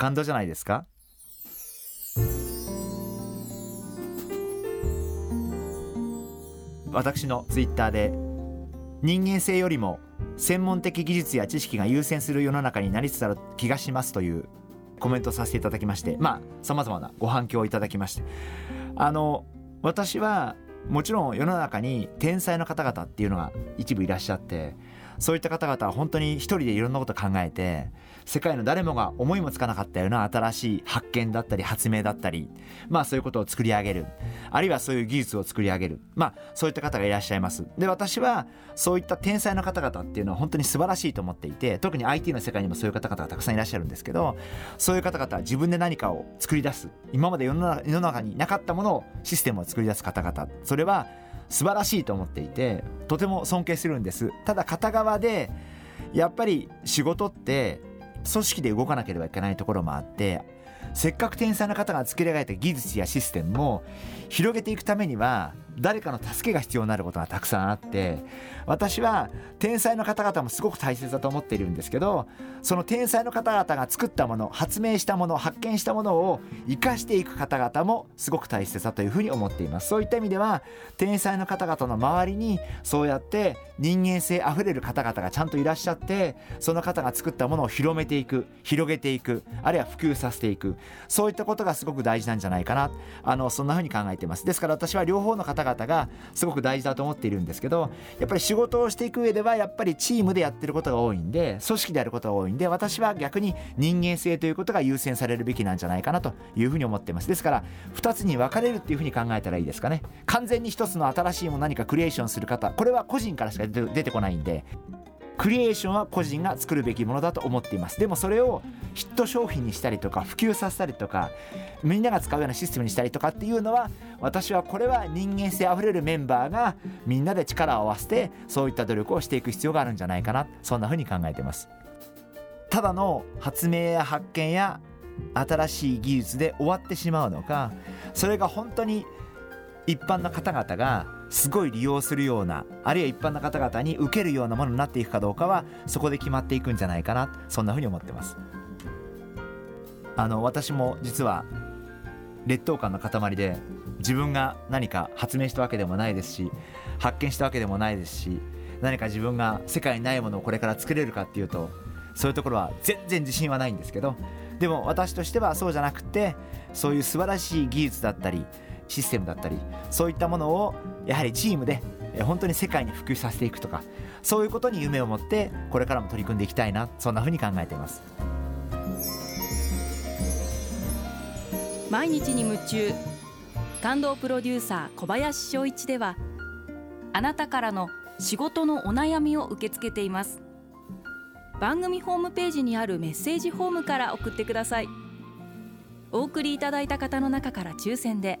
感動じゃないですか？私のツイッターで人間性よりも専門的技術や知識が優先する世の中になりつつある気がしますというコメントさせていただきましてまあさまざまなご反響をいただきまして。あの私はもちろん世の中に天才の方々っていうのが一部いらっしゃってそういった方々は本当に一人でいろんなこと考えて世界の誰もが思いもつかなかったような新しい発見だったり発明だったりまあそういうことを作り上げる。あるいはそういう技術を作り上げる。まあそういった方がいらっしゃいます。で私はそういった天才の方々っていうのは本当に素晴らしいと思っていて特に IT の世界にもそういう方々がたくさんいらっしゃるんですけどそういう方々は自分で何かを作り出す。今まで世の中世の中になかったものをシステムを作り出す方々。それは素晴らしいと思っていてとても尊敬するんです。ただ片側でやっぱり仕事って組織で動かなければいけないところもあってせっかく天才の方が作り上げた技術やシステムも広げていくためには誰かの助けが必要になることがたくさんあって私は天才の方々もすごく大切だと思っているんですけどその天才の方々が作ったもの発明したもの発見したものを生かしていく方々もすごく大切だというふうに思っています。そういった意味では天才の方々の周りにそうやって人間性あふれる方々がちゃんといらっしゃってその方が作ったものを広めていく広げていくあるいは普及させていく。そういったことがすごく大事なんじゃないかな。あのそんなふうに考えてます。ですから私は両方の方々がすごく大事だと思っているんですけどやっぱり仕事をしていく上ではやっぱりチームでやってることが多いんで組織でやることが多いんで私は逆に人間性ということが優先されるべきなんじゃないかなというふうに思ってます。ですから2つに分かれるっていうふうに考えたらいいですかね。完全に1つの新しいもの何かクリエーションする方これは個人からしか出てこないんで。クリエーションは個人が作るべきものだと思っています。でもそれをヒット商品にしたりとか普及させたりとかみんなが使うようなシステムにしたりとかっていうのは私はこれは人間性あふれるメンバーがみんなで力を合わせてそういった努力をしていく必要があるんじゃないかな。そんなふうに考えてます。ただの発明や発見や新しい技術で終わってしまうのかそれが本当に一般の方々がすごい利用するようなあるいは一般の方々に受けるようなものになっていくかどうかはそこで決まっていくんじゃないかなそんなふうに思ってます。あの私も実は劣等感の塊で自分が何か発明したわけでもないですし発見したわけでもないですし何か自分が世界にないものをこれから作れるかっていうとそういうところは全然自信はないんですけどでも私としてはそうじゃなくてそういう素晴らしい技術だったりシステムだったりそういったものをやはりチームで本当に世界に普及させていくとかそういうことに夢を持ってこれからも取り組んでいきたいなそんなふうに考えています。毎日に夢中。感動プロデューサー小林翔一ではあなたからの仕事のお悩みを受け付けています。番組ホームページにあるメッセージフォームから送ってください。お送りいただいた方の中から抽選で